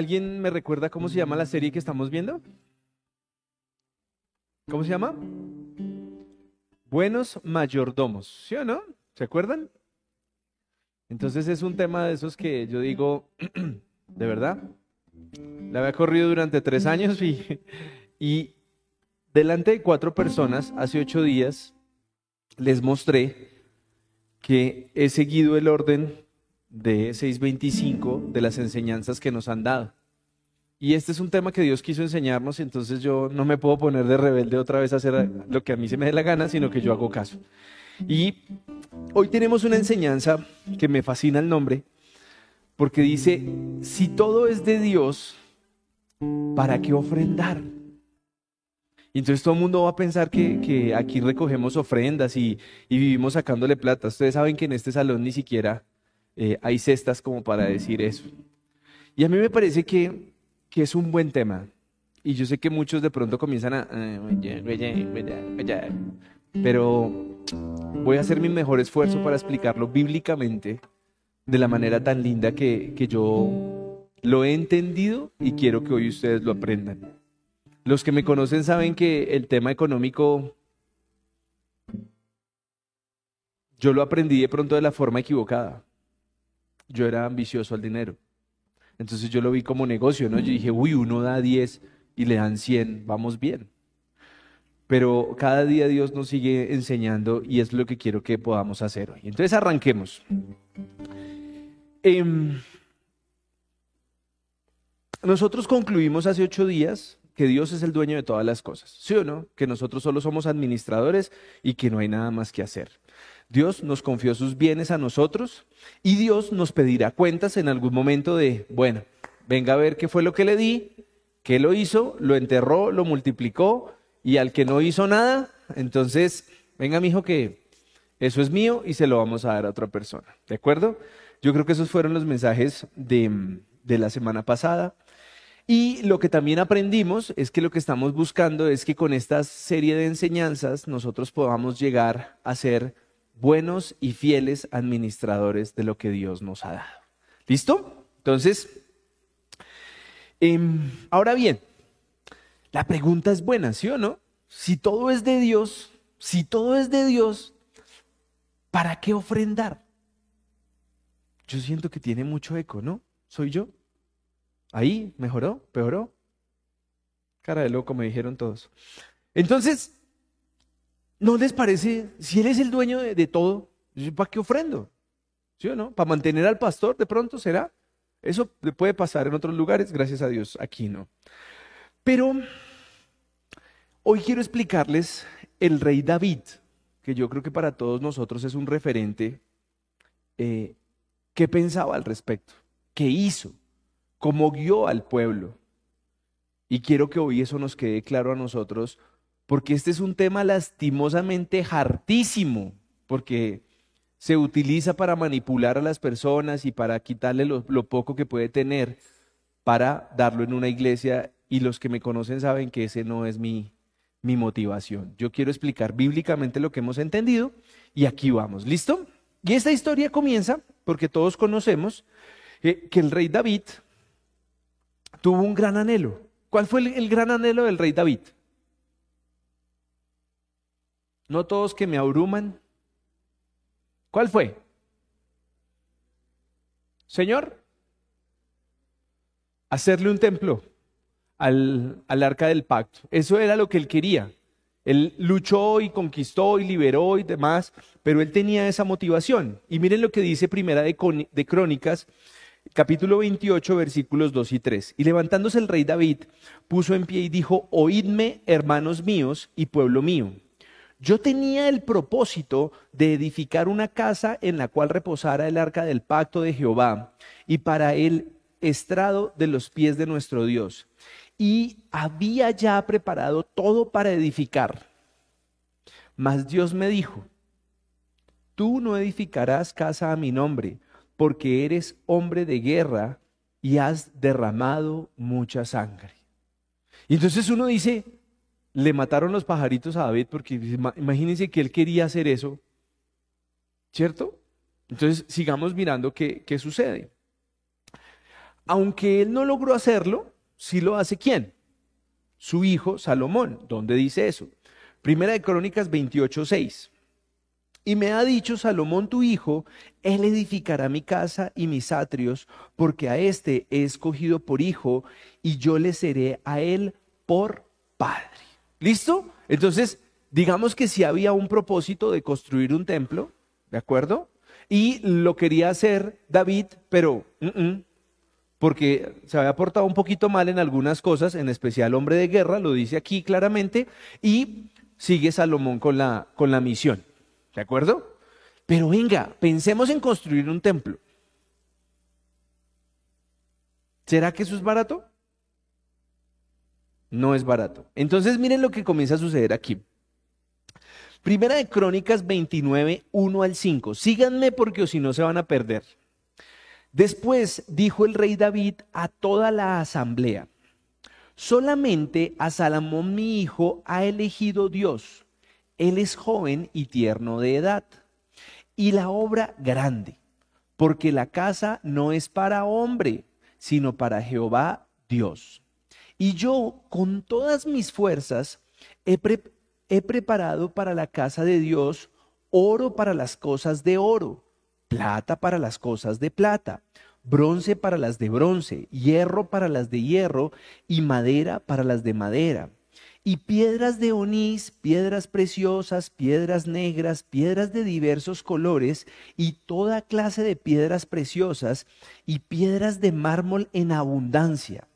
¿Alguien me recuerda cómo se llama la serie que estamos viendo? ¿Cómo se llama? Buenos mayordomos, ¿sí o no? ¿Se acuerdan? Entonces es un tema de esos que yo digo, de verdad, la había corrido durante tres años y, y delante de cuatro personas, hace ocho días, les mostré que he seguido el orden de 625 de las enseñanzas que nos han dado. Y este es un tema que Dios quiso enseñarnos, entonces yo no me puedo poner de rebelde otra vez a hacer lo que a mí se me dé la gana, sino que yo hago caso. Y hoy tenemos una enseñanza que me fascina el nombre, porque dice, si todo es de Dios, ¿para qué ofrendar? Y entonces todo el mundo va a pensar que, aquí recogemos ofrendas y, vivimos sacándole plata. Ustedes saben que en este salón ni siquiera eh, hay cestas como para decir eso. Y a mí me parece que, que es un buen tema. Y yo sé que muchos de pronto comienzan a... Pero voy a hacer mi mejor esfuerzo para explicarlo bíblicamente de la manera tan linda que, que yo lo he entendido y quiero que hoy ustedes lo aprendan. Los que me conocen saben que el tema económico yo lo aprendí de pronto de la forma equivocada. Yo era ambicioso al dinero. Entonces yo lo vi como negocio, ¿no? Yo dije, uy, uno da 10 y le dan 100, vamos bien. Pero cada día Dios nos sigue enseñando y es lo que quiero que podamos hacer hoy. Entonces arranquemos. Em, nosotros concluimos hace ocho días que Dios es el dueño de todas las cosas, ¿sí o no? Que nosotros solo somos administradores y que no hay nada más que hacer. Dios nos confió sus bienes a nosotros y Dios nos pedirá cuentas en algún momento de, bueno, venga a ver qué fue lo que le di, qué lo hizo, lo enterró, lo multiplicó y al que no hizo nada, entonces, venga, mi hijo, que eso es mío y se lo vamos a dar a otra persona. ¿De acuerdo? Yo creo que esos fueron los mensajes de, de la semana pasada. Y lo que también aprendimos es que lo que estamos buscando es que con esta serie de enseñanzas nosotros podamos llegar a ser buenos y fieles administradores de lo que Dios nos ha dado. ¿Listo? Entonces, em, ahora bien, la pregunta es buena, ¿sí o no? Si todo es de Dios, si todo es de Dios, ¿para qué ofrendar? Yo siento que tiene mucho eco, ¿no? ¿Soy yo? Ahí, mejoró, peoró. Cara de loco, me dijeron todos. Entonces, ¿no les parece, si Él es el dueño de, todo, ¿para qué ofrendo? ¿Sí o no? ¿Para mantener al pastor de pronto será? Eso puede pasar en otros lugares, gracias a Dios, aquí no. Pero hoy quiero explicarles el rey David, que yo creo que para todos nosotros es un referente. Eh, ¿Qué pensaba al respecto? ¿Qué hizo? ¿Cómo guió al pueblo? Y quiero que hoy eso nos quede claro a nosotros, porque este es un tema lastimosamente hartísimo, porque se utiliza para manipular a las personas y para quitarle lo, poco que puede tener para darlo en una iglesia y los que me conocen saben que ese no es mi, mi motivación. Yo quiero explicar bíblicamente lo que hemos entendido y aquí vamos. ¿Listo? Y esta historia comienza porque todos conocemos eh, que el rey David tuvo un gran anhelo. ¿Cuál fue el gran anhelo del rey David? No todos que me abruman. ¿Cuál fue? Señor, hacerle un templo al, arca del pacto. Eso era lo que él quería. Él luchó y conquistó y liberó y demás, pero él tenía esa motivación. Y miren lo que dice Primera de, de Crónicas, capítulo 28, versículos 2 y 3. Y levantándose el rey David, puso en pie y dijo, oídme, hermanos míos y pueblo mío. Yo tenía el propósito de edificar una casa en la cual reposara el arca del pacto de Jehová y para el estrado de los pies de nuestro Dios y había ya preparado todo para edificar. Mas Dios me dijo, tú no edificarás casa a mi nombre, porque eres hombre de guerra y has derramado mucha sangre. Y entonces uno dice, le mataron los pajaritos a David porque imagínense que él quería hacer eso, ¿cierto? Entonces sigamos mirando qué, qué sucede. aunque él no logró hacerlo, sí lo hace quién? Su hijo Salomón. ¿Dónde dice eso? Primera de Crónicas 28, 6. Y me ha dicho Salomón tu hijo, él edificará mi casa y mis atrios, porque a éste he escogido por hijo, y yo le seré a él por padre. ¿Listo? Entonces, digamos que si había un propósito de construir un templo, ¿de acuerdo? Y lo quería hacer David, pero porque se había portado un poquito mal en algunas cosas, en especial hombre de guerra, lo dice aquí claramente, y sigue Salomón con la, con la misión. ¿De acuerdo? Pero venga, pensemos en construir un templo. ¿Será que eso es barato? No es barato. Entonces miren lo que comienza a suceder aquí. Primera de Crónicas 29, 1 al 5. Síganme porque o si no se van a perder. Después dijo el rey David a toda la asamblea, solamente a Salomón mi hijo ha elegido Dios él es joven y tierno de edad. Y la obra grande, porque la casa no es para hombre, sino para Jehová Dios. Y yo con todas mis fuerzas he, he preparado para la casa de Dios oro para las cosas de oro, plata para las cosas de plata, bronce para las de bronce, hierro para las de hierro y madera para las de madera y piedras de onís, piedras preciosas, piedras negras, piedras de diversos colores y toda clase de piedras preciosas y piedras de mármol en abundancia.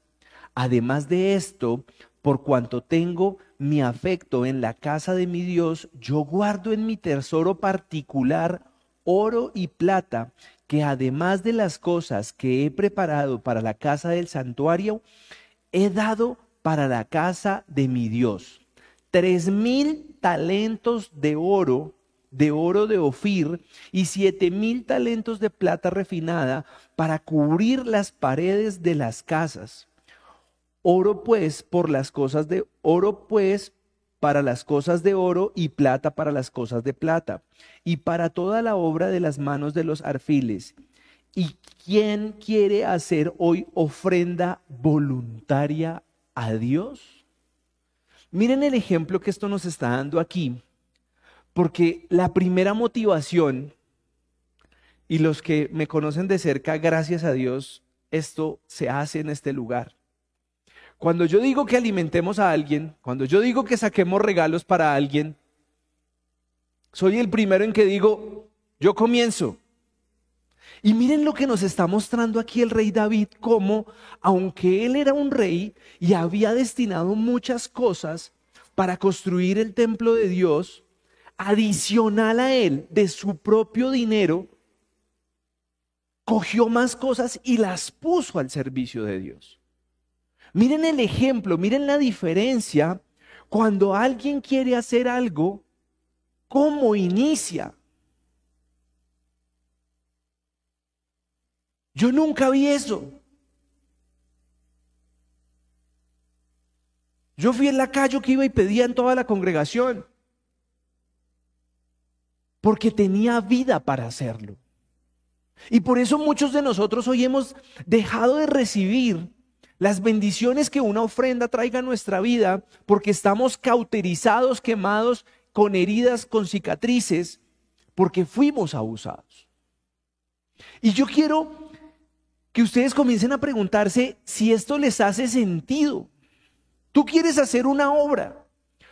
Además de esto, por cuanto tengo mi afecto en la casa de mi Dios, yo guardo en mi tesoro particular oro y plata, que además de las cosas que he preparado para la casa del santuario, he dado para la casa de mi Dios. Tres mil talentos de oro, de oro de Ofir, y siete mil talentos de plata refinada para cubrir las paredes de las casas. Oro pues por las cosas de oro pues para las cosas de oro y plata para las cosas de plata, y para toda la obra de las manos de los arfiles. ¿Y quién quiere hacer hoy ofrenda voluntaria a Dios? Miren el ejemplo que esto nos está dando aquí, porque la primera motivación, y los que me conocen de cerca, gracias a Dios, esto se hace en este lugar. Cuando yo digo que alimentemos a alguien, cuando yo digo que saquemos regalos para alguien, soy el primero en que digo, yo comienzo. Y miren lo que nos está mostrando aquí el rey David, como aunque él era un rey y había destinado muchas cosas para construir el templo de Dios, adicional a él, de su propio dinero, cogió más cosas y las puso al servicio de Dios. Miren el ejemplo, miren la diferencia cuando alguien quiere hacer algo, cómo inicia. Yo nunca vi eso. Yo fui en la calle que iba y pedía en toda la congregación. Porque tenía vida para hacerlo. Y por eso muchos de nosotros hoy hemos dejado de recibir las bendiciones que una ofrenda traiga a nuestra vida porque estamos cauterizados, quemados, con heridas, con cicatrices, porque fuimos abusados. Y yo quiero que ustedes comiencen a preguntarse si esto les hace sentido. Tú quieres hacer una obra,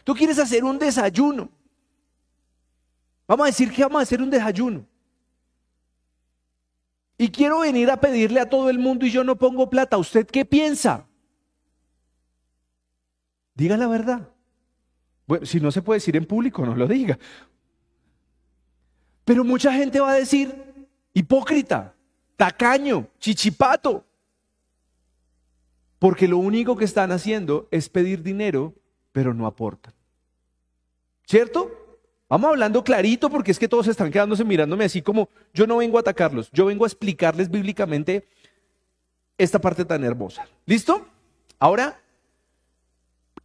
tú quieres hacer un desayuno. Vamos a decir que vamos a hacer un desayuno. Y quiero venir a pedirle a todo el mundo y yo no pongo plata. ¿Usted qué piensa? Diga la verdad. Bueno, si no se puede decir en público, no lo diga. Pero mucha gente va a decir, hipócrita, tacaño, chichipato. Porque lo único que están haciendo es pedir dinero, pero no aportan. ¿Cierto? Vamos hablando clarito porque es que todos están quedándose mirándome así como yo no vengo a atacarlos, yo vengo a explicarles bíblicamente esta parte tan hermosa. ¿Listo? Ahora,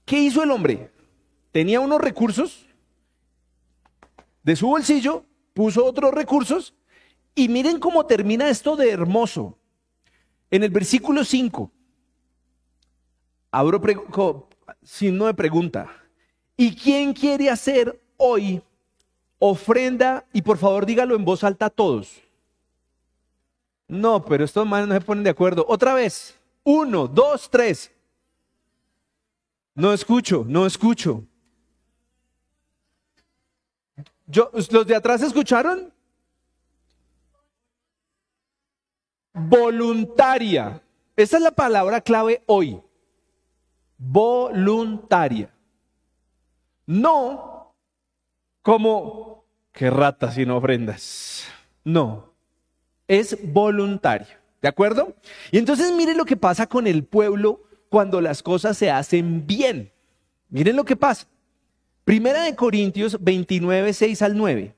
¿qué hizo el hombre? Tenía unos recursos de su bolsillo, puso otros recursos y miren cómo termina esto de hermoso. En el versículo 5, abro signo de pregunta. ¿Y quién quiere hacer hoy ofrenda? Y por favor dígalo en voz alta a todos. No, pero estos manos no se ponen de acuerdo. Otra vez. Uno, dos, tres. No escucho, no escucho. Yo, ¿Los de atrás escucharon? Voluntaria. Esa es la palabra clave hoy. Voluntaria. No como que rata sin ofrendas. No. Es voluntario. ¿De acuerdo? Y entonces mire lo que pasa con el pueblo cuando las cosas se hacen bien. Miren lo que pasa. Primera de Corintios 29, 6 al 9.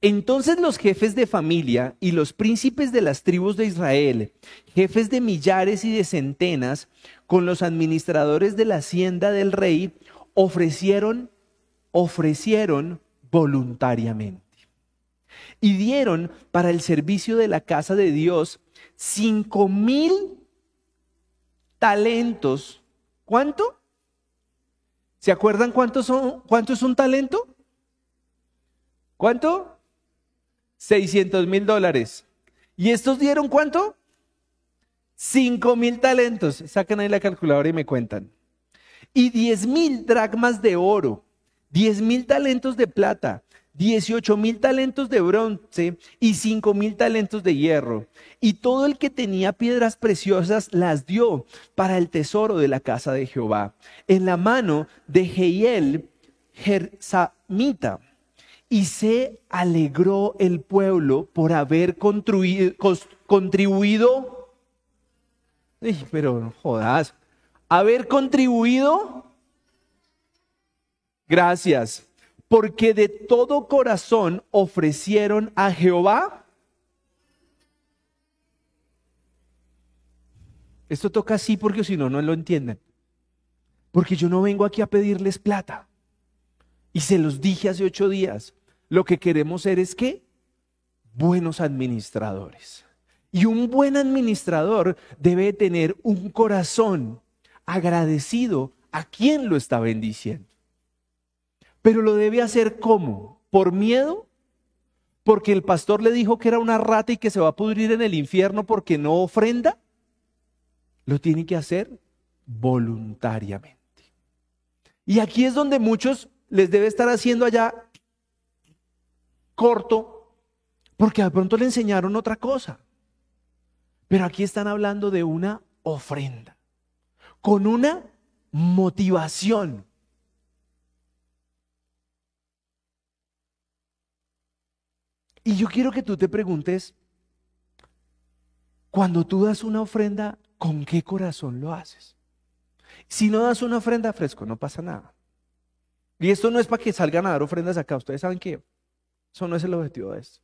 Entonces los jefes de familia y los príncipes de las tribus de Israel, jefes de millares y de centenas, con los administradores de la hacienda del rey, ofrecieron, ofrecieron voluntariamente. Y dieron para el servicio de la casa de Dios cinco mil talentos. ¿Cuánto? ¿Se acuerdan cuánto, son, cuánto es un talento? ¿Cuánto? 600 mil dólares. ¿Y estos dieron cuánto? 5 mil talentos. Sacan ahí la calculadora y me cuentan. Y 10 mil dracmas de oro, 10 mil talentos de plata, 18 mil talentos de bronce y 5 mil talentos de hierro. Y todo el que tenía piedras preciosas las dio para el tesoro de la casa de Jehová, en la mano de Jehiel Gersamita. Y se alegró el pueblo por haber contribuido. pero jodas. Haber contribuido. Gracias porque de todo corazón ofrecieron a Jehová. Esto toca así porque si no, no lo entienden. Porque yo no vengo aquí a pedirles plata. Y se los dije hace ocho días. Lo que queremos ser es que buenos administradores. Y un buen administrador debe tener un corazón agradecido a quien lo está bendiciendo. Pero lo debe hacer ¿cómo? ¿Por miedo? ¿Porque el pastor le dijo que era una rata y que se va a pudrir en el infierno porque no ofrenda? Lo tiene que hacer voluntariamente. Y aquí es donde muchos les debe estar haciendo allá corto, porque de pronto le enseñaron otra cosa. Pero aquí están hablando de una ofrenda, con una motivación, Y yo quiero que tú te preguntes, cuando tú das una ofrenda, ¿con qué corazón lo haces? Si no das una ofrenda fresco, no pasa nada. Y esto no es para que salgan a dar ofrendas acá. Ustedes saben que eso no es el objetivo de esto.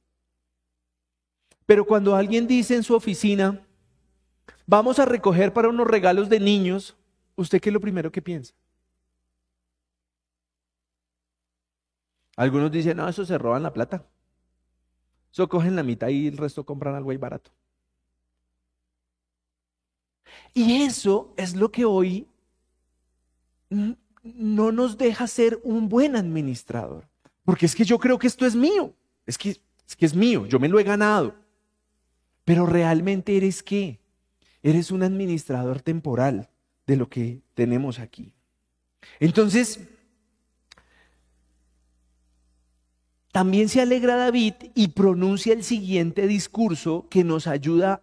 Pero cuando alguien dice en su oficina, vamos a recoger para unos regalos de niños, ¿usted qué es lo primero que piensa? Algunos dicen, no, eso se roban la plata. Eso cogen la mitad y el resto compran algo ahí barato. Y eso es lo que hoy no nos deja ser un buen administrador. Porque es que yo creo que esto es mío. Es que es mío, yo me lo he ganado. Pero realmente eres qué? Eres un administrador temporal de lo que tenemos aquí. Entonces, También se alegra David y pronuncia el siguiente discurso que nos ayuda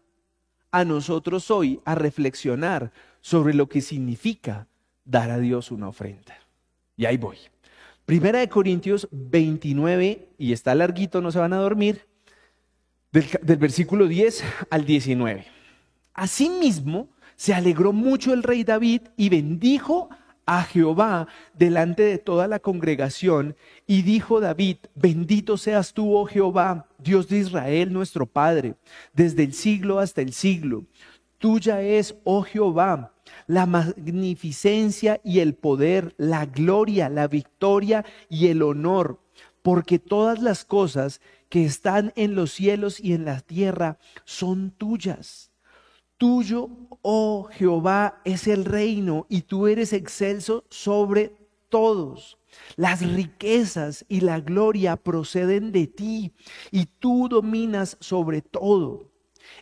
a nosotros hoy a reflexionar sobre lo que significa dar a Dios una ofrenda. Y ahí voy. Primera de Corintios 29, y está larguito, no se van a dormir, del, versículo 10 al 19. Asimismo, se alegró mucho el rey David y bendijo a Jehová delante de toda la congregación y dijo David, bendito seas tú, oh Jehová, Dios de Israel, nuestro Padre, desde el siglo hasta el siglo. Tuya es, oh Jehová, la magnificencia y el poder, la gloria, la victoria y el honor, porque todas las cosas que están en los cielos y en la tierra son tuyas Tuyo, oh Jehová, es el reino y tú eres excelso sobre todos. Las riquezas y la gloria proceden de ti y tú dominas sobre todo.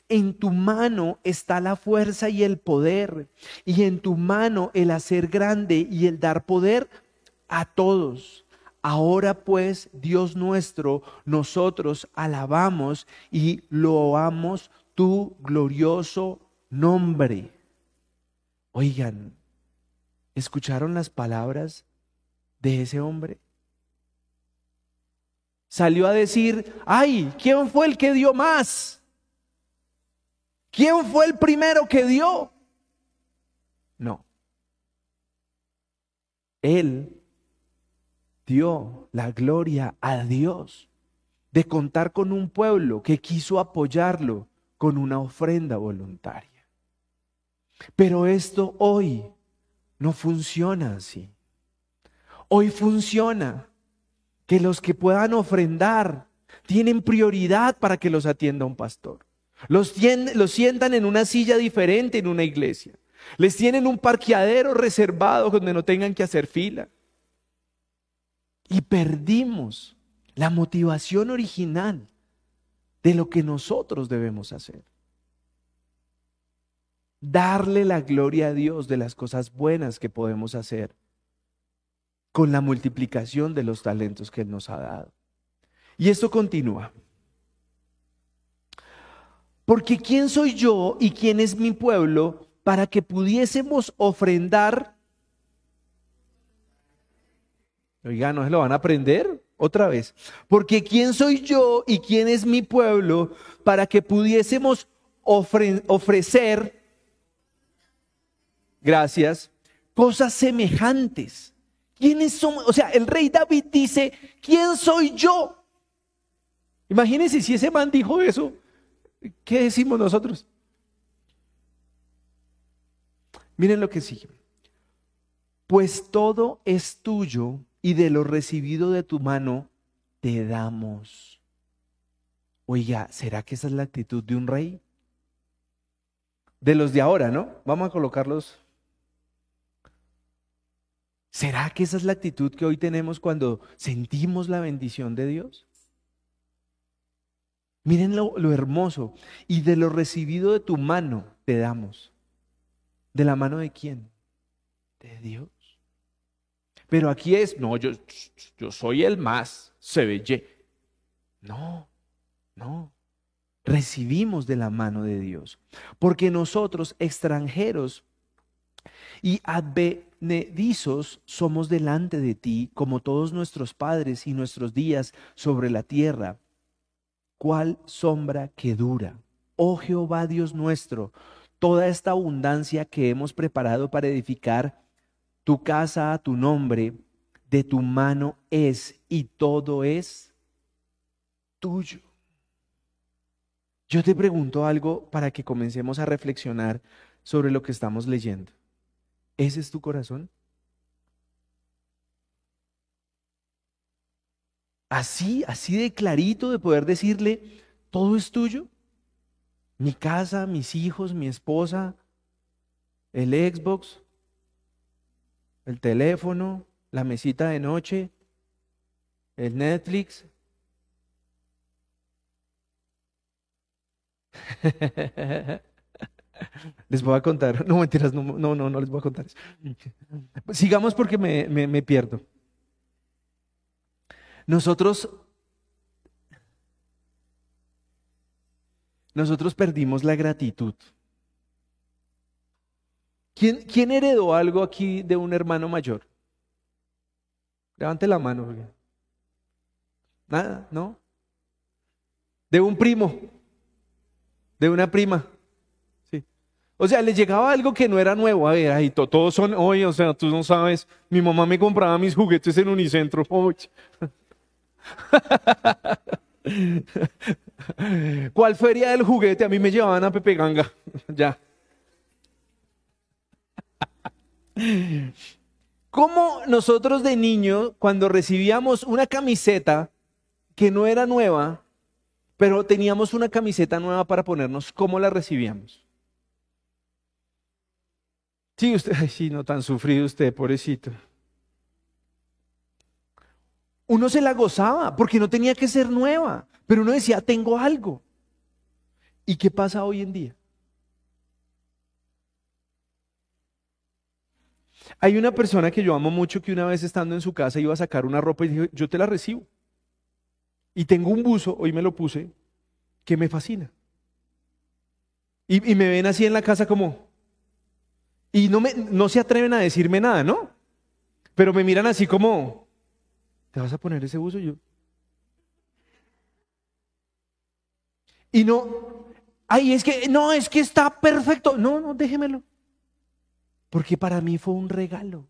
En tu mano está la fuerza y el poder, y en tu mano el hacer grande y el dar poder a todos. Ahora pues, Dios nuestro, nosotros alabamos y loamos tu glorioso nombre. Oigan, ¿escucharon las palabras de ese hombre? Salió a decir, ay, ¿quién fue el que dio más? ¿Quién fue el primero que dio? No. Él dio la gloria a Dios de contar con un pueblo que quiso apoyarlo con una ofrenda voluntaria. Pero esto hoy no funciona así. Hoy funciona que los que puedan ofrendar tienen prioridad para que los atienda un pastor. Los, los sientan en una silla diferente en una iglesia. Les tienen un parqueadero reservado donde no tengan que hacer fila. Y perdimos la motivación original de lo que nosotros debemos hacer. Darle la gloria a Dios de las cosas buenas que podemos hacer con la multiplicación de los talentos que Él nos ha dado. Y esto continúa. Porque ¿quién soy yo y quién es mi pueblo para que pudiésemos ofrendar? Oiga, ¿no se lo van a aprender? Otra vez. Porque ¿quién soy yo y quién es mi pueblo para que pudiésemos ofrecer, gracias, cosas semejantes? ¿Quiénes somos? O sea, el rey David dice, ¿quién soy yo? Imagínense si ese man dijo eso, ¿qué decimos nosotros? Miren lo que sigue. Pues todo es tuyo y de lo recibido de tu mano te damos. Oiga, ¿será que esa es la actitud de un rey? De los de ahora, ¿no? Vamos a colocarlos ¿Será que esa es la actitud que hoy tenemos cuando sentimos la bendición de Dios? Miren lo, hermoso. Y de lo recibido de tu mano te damos. ¿De la mano de quién? De Dios. Pero aquí es, no, yo, yo soy el más, se ve. No, no. Recibimos de la mano de Dios. Porque nosotros, extranjeros y advenedizos somos delante de ti, como todos nuestros padres y nuestros días sobre la tierra. ¿Cuál sombra que dura? Oh Jehová Dios nuestro, toda esta abundancia que hemos preparado para edificar tu casa a tu nombre, de tu mano es y todo es tuyo. Yo te pregunto algo para que comencemos a reflexionar sobre lo que estamos leyendo. ¿Ese es tu corazón? Así, así de clarito de poder decirle, todo es tuyo. Mi casa, mis hijos, mi esposa, el Xbox, el teléfono, la mesita de noche, el Netflix. Les voy a contar. No, mentiras, no, no, no, les voy a contar. Sigamos porque me, me pierdo. Nosotros, nosotros perdimos la gratitud. ¿Quién, ¿Quién, heredó algo aquí de un hermano mayor? Levante la mano. Nada, ¿no? De un primo, de una prima. O sea, le llegaba algo que no era nuevo. A ver, ahí todos son, oye, o sea, tú no sabes, mi mamá me compraba mis juguetes en Unicentro. ¿Cuál feria del juguete? A mí me llevaban a Pepe Ganga. ya. ¿Cómo nosotros de niño, cuando recibíamos una camiseta que no era nueva, pero teníamos una camiseta nueva para ponernos, cómo la recibíamos? Sí, usted, ay, sí, no tan sufrido usted, pobrecito. Uno se la gozaba porque no tenía que ser nueva, pero uno decía, tengo algo. ¿Y qué pasa hoy en día? Hay una persona que yo amo mucho que una vez estando en su casa iba a sacar una ropa y dijo, yo te la recibo. Y tengo un buzo, hoy me lo puse, que me fascina. Y, y me ven así en la casa como, y no, me, no se atreven a decirme nada, ¿no? Pero me miran así como, ¿te vas a poner ese buzo yo? Y no, ay, es que, no, es que está perfecto. No, no, déjemelo. Porque para mí fue un regalo.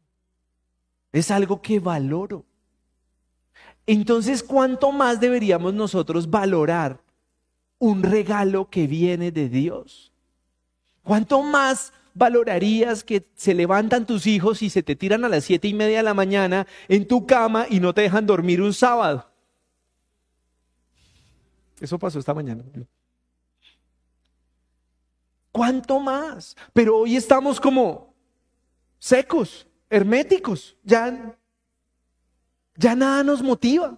Es algo que valoro. Entonces, ¿cuánto más deberíamos nosotros valorar un regalo que viene de Dios? ¿Cuánto más valorarías que se levantan tus hijos y se te tiran a las siete y media de la mañana en tu cama y no te dejan dormir un sábado? Eso pasó esta mañana. ¿Cuánto más? Pero hoy estamos como secos, herméticos. Ya, ya nada nos motiva.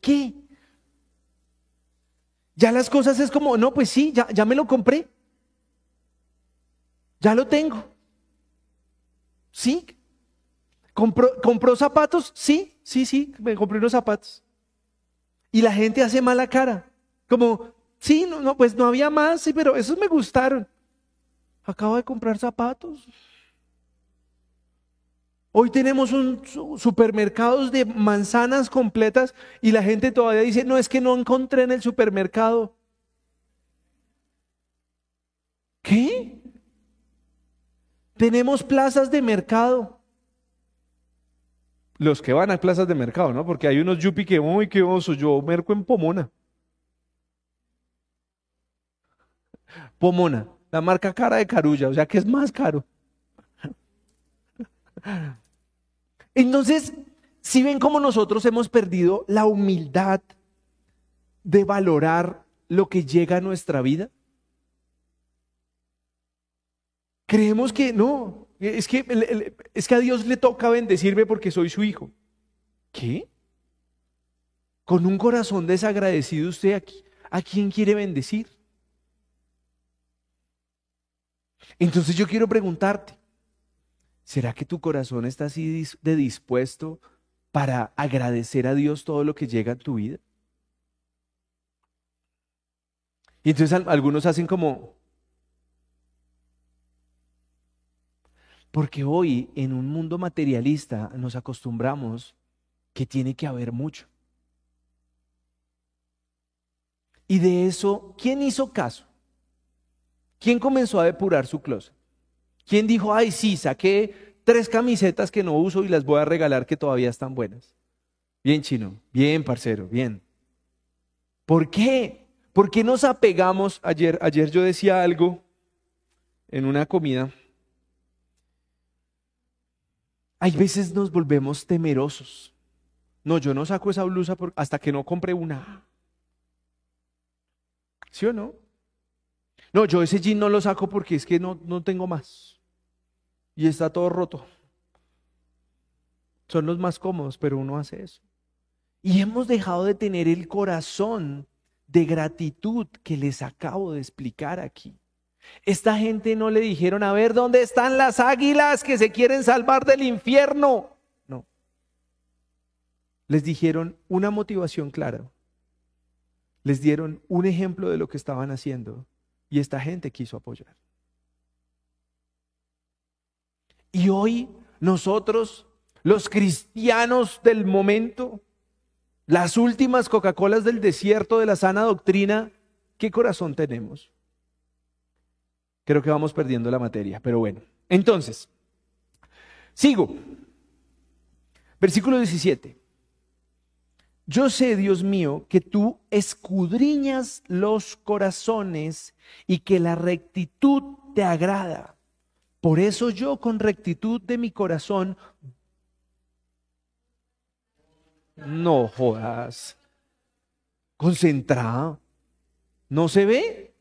¿Qué? Ya las cosas es como, no, pues sí, ya, ya me lo compré. Ya lo tengo. Sí. ¿Compró, ¿Compró zapatos? Sí, sí, sí, me compré unos zapatos. Y la gente hace mala cara. Como, sí, no, no, pues no había más, sí, pero esos me gustaron. Acabo de comprar zapatos. Hoy tenemos un supermercados de manzanas completas y la gente todavía dice, no, es que no encontré en el supermercado. ¿Qué? Tenemos plazas de mercado. Los que van a plazas de mercado, ¿no? Porque hay unos yupi que, uy, qué oso, yo merco en Pomona. Pomona, la marca cara de carulla, o sea que es más caro. Entonces, si ven cómo nosotros hemos perdido la humildad de valorar lo que llega a nuestra vida. Creemos que no, es que, es que a Dios le toca bendecirme porque soy su hijo. ¿Qué? Con un corazón desagradecido usted aquí, ¿a quién quiere bendecir? Entonces yo quiero preguntarte, ¿Será que tu corazón está así de dispuesto para agradecer a Dios todo lo que llega a tu vida? Y entonces algunos hacen como, porque hoy en un mundo materialista nos acostumbramos que tiene que haber mucho. Y de eso, ¿quién hizo caso? ¿Quién comenzó a depurar su closet? ¿Quién dijo, ay, sí, saqué tres camisetas que no uso y las voy a regalar que todavía están buenas? Bien, chino, bien, parcero, bien. ¿Por qué? ¿Por qué nos apegamos? Ayer, ayer yo decía algo en una comida. Hay veces nos volvemos temerosos. No, yo no saco esa blusa hasta que no compre una. ¿Sí o no? No, yo ese jean no lo saco porque es que no, no tengo más y está todo roto. Son los más cómodos, pero uno hace eso. Y hemos dejado de tener el corazón de gratitud que les acabo de explicar aquí. Esta gente no le dijeron, a ver, ¿dónde están las águilas que se quieren salvar del infierno? No. Les dijeron una motivación clara. Les dieron un ejemplo de lo que estaban haciendo y esta gente quiso apoyar. Y hoy nosotros, los cristianos del momento, las últimas Coca-Colas del desierto de la sana doctrina, ¿qué corazón tenemos? Creo que vamos perdiendo la materia, pero bueno. Entonces, sigo. Versículo 17. Yo sé, Dios mío, que tú escudriñas los corazones y que la rectitud te agrada. Por eso yo con rectitud de mi corazón, no jodas, concentrado, ¿no se ve?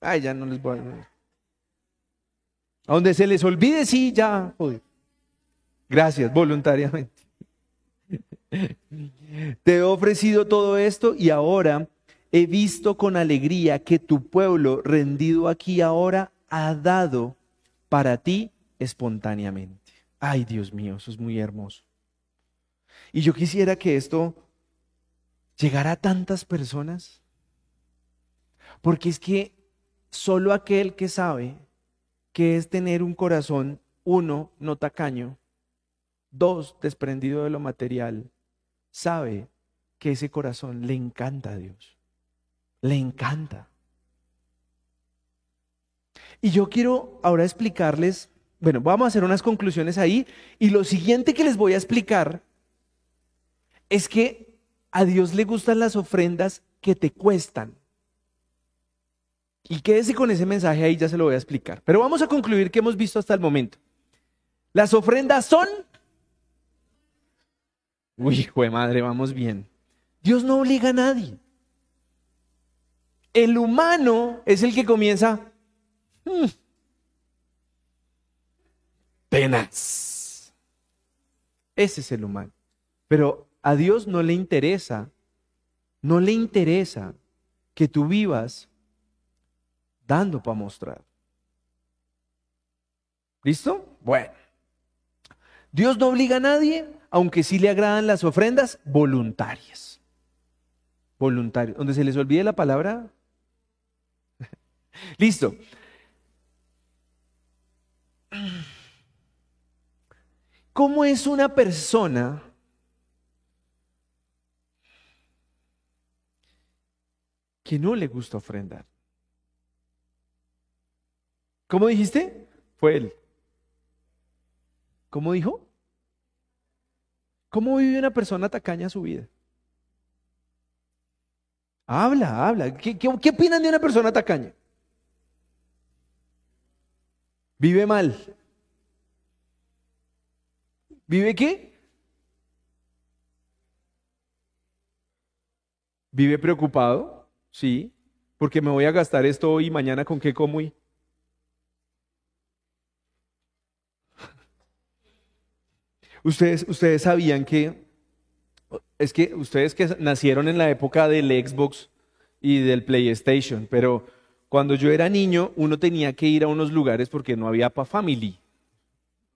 Ay, ya no les voy a... A donde se les olvide, sí, ya. Gracias, voluntariamente. Te he ofrecido todo esto y ahora he visto con alegría que tu pueblo rendido aquí ahora ha dado para ti espontáneamente. Ay, Dios mío, eso es muy hermoso. Y yo quisiera que esto llegara a tantas personas, porque es que solo aquel que sabe que es tener un corazón, uno, no tacaño, dos, desprendido de lo material, sabe que ese corazón le encanta a Dios. Le encanta. Y yo quiero ahora explicarles, bueno, vamos a hacer unas conclusiones ahí, y lo siguiente que les voy a explicar es que a Dios le gustan las ofrendas que te cuestan. Y quédese con ese mensaje ahí, ya se lo voy a explicar. Pero vamos a concluir que hemos visto hasta el momento. Las ofrendas son... Uy, hijo de madre, vamos bien. Dios no obliga a nadie. El humano es el que comienza... Hmm, penas. Ese es el humano. Pero a Dios no le interesa, no le interesa que tú vivas dando para mostrar. ¿Listo? Bueno. Dios no obliga a nadie, aunque sí le agradan las ofrendas voluntarias. Voluntarios. Donde se les olvide la palabra. Listo. ¿Cómo es una persona que no le gusta ofrendar? ¿Cómo dijiste? Fue él. ¿Cómo dijo? ¿Cómo vive una persona tacaña su vida? Habla, habla. ¿Qué, qué, opinan de una persona tacaña? Vive mal. ¿Vive qué? ¿Vive preocupado? Sí. Porque me voy a gastar esto hoy y mañana con qué como y... Ustedes, ustedes sabían que, es que ustedes que nacieron en la época del Xbox y del PlayStation, pero cuando yo era niño uno tenía que ir a unos lugares porque no había pa family.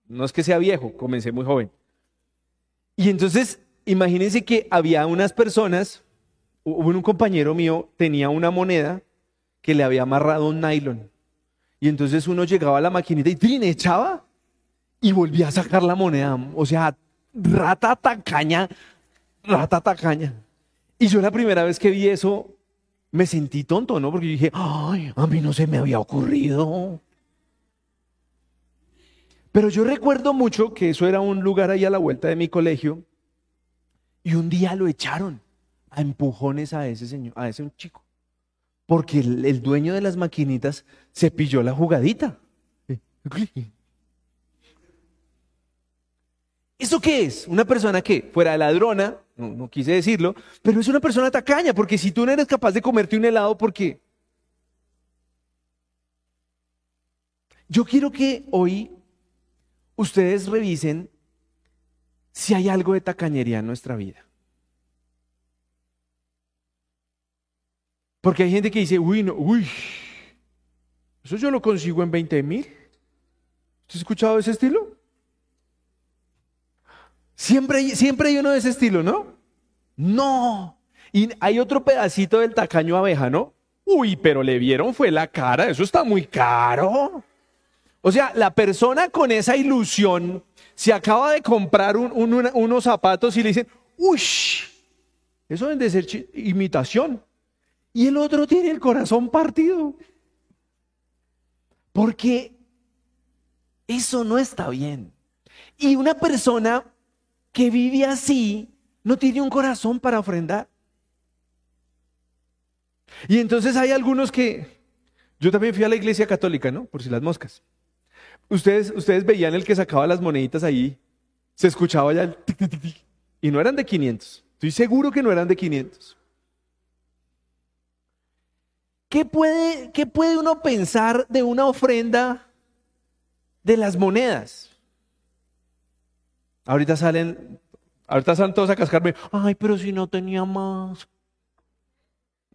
No es que sea viejo, comencé muy joven. Y entonces, imagínense que había unas personas, un compañero mío tenía una moneda que le había amarrado un nylon. Y entonces uno llegaba a la maquinita y ¡trin! echaba y volví a sacar la moneda. O sea, rata tacaña, rata tacaña. Y yo la primera vez que vi eso, me sentí tonto, ¿no? Porque dije, ay, a mí no se me había ocurrido. Pero yo recuerdo mucho que eso era un lugar ahí a la vuelta de mi colegio y un día lo echaron a empujones a ese señor, a ese chico, porque el, el dueño de las maquinitas se pilló la jugadita. ¿Eso qué es? Una persona que fuera ladrona, no, quise decirlo, pero es una persona tacaña, porque si tú no eres capaz de comerte un helado, ¿por qué? Yo quiero que hoy ustedes revisen si hay algo de tacañería en nuestra vida. Porque hay gente que dice, uy, no, uy, eso yo lo consigo en 20 mil. ¿Usted ha escuchado ese estilo? Siempre, siempre hay uno de ese estilo, ¿no? No. Y hay otro pedacito del tacaño abeja, ¿no? Uy, pero le vieron fue la cara, eso está muy caro. O sea, la persona con esa ilusión se acaba de comprar unos zapatos y le dicen, uy, eso debe de ser imitación. Y el otro tiene el corazón partido. Porque eso no está bien. Y una persona que vive así no tiene un corazón para ofrendar. Y entonces hay algunos que, yo también fui a la iglesia católica, ¿no? Por si las moscas. Ustedes, ustedes veían el que sacaba las moneditas ahí, se escuchaba ya el tic, tic, tic, y no eran de 500. Estoy seguro que no eran de 500. ¿qué puede, ¿qué puede uno pensar de una ofrenda de las monedas? Ahorita salen, ahorita salen todos a cascarme, ay, pero si no tenía más.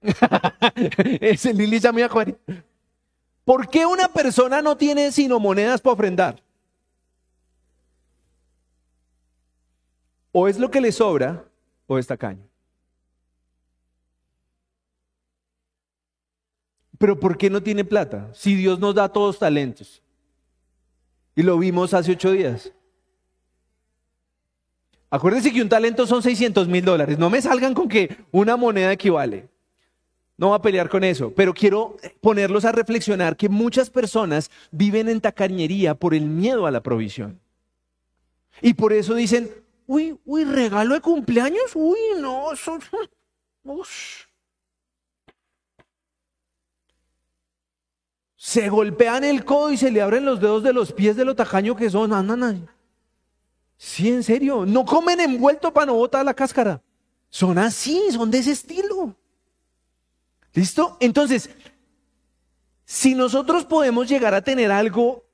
Ese Lili ya me acuerdo. ¿Por qué una persona no tiene sino monedas para ofrendar? O es lo que le sobra o es tacaño. Pero ¿por qué no tiene plata? Si Dios nos da todos talentos. Y lo vimos hace ocho días. Acuérdense que un talento son 600 mil dólares. No me salgan con que una moneda equivale. No va a pelear con eso, pero quiero ponerlos a reflexionar que muchas personas viven en tacañería por el miedo a la provisión. Y por eso dicen, uy, uy, regalo de cumpleaños, uy, no, eso, Se golpean el codo y se le abren los dedos de los pies de lo tacaño que son. Andan Sí, en serio. No comen envuelto para no botar la cáscara. Son así, son de ese estilo. ¿Listo? Entonces, si nosotros podemos llegar a tener algo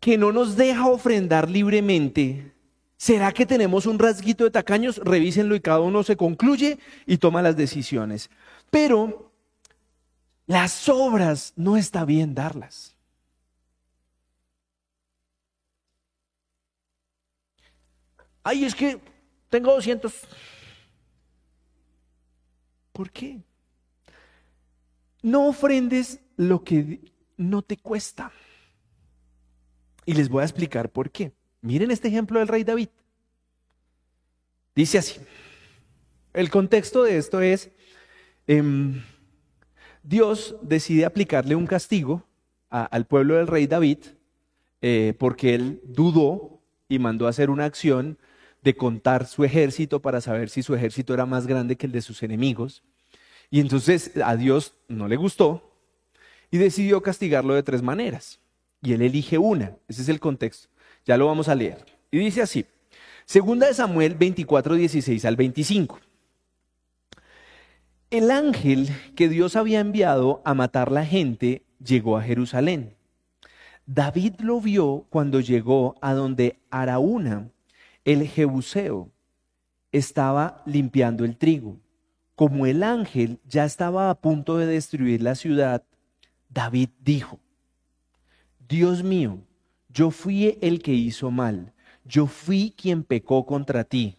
que no nos deja ofrendar libremente, ¿será que tenemos un rasguito de tacaños? Revísenlo y cada uno se concluye y toma las decisiones. Pero las obras no está bien darlas. Ay, es que tengo 200. ¿Por qué? No ofrendes lo que no te cuesta. Y les voy a explicar por qué. Miren este ejemplo del rey David. Dice así. El contexto de esto es, em, Dios decide aplicarle un castigo al pueblo del rey David eh, porque él dudó y mandó hacer una acción de contar su ejército para saber si su ejército era más grande que el de sus enemigos. Y entonces a Dios no le gustó y decidió castigarlo de tres maneras. Y él elige una. Ese es el contexto. Ya lo vamos a leer. Y dice así. Segunda de Samuel 24, 16 al 25. El ángel que Dios había enviado a matar la gente llegó a Jerusalén. David lo vio cuando llegó a donde Araúna, el Jebuseo, estaba limpiando el trigo. Como el ángel ya estaba a punto de destruir la ciudad, David dijo, Dios mío, yo fui el que hizo mal, yo fui quien pecó contra ti.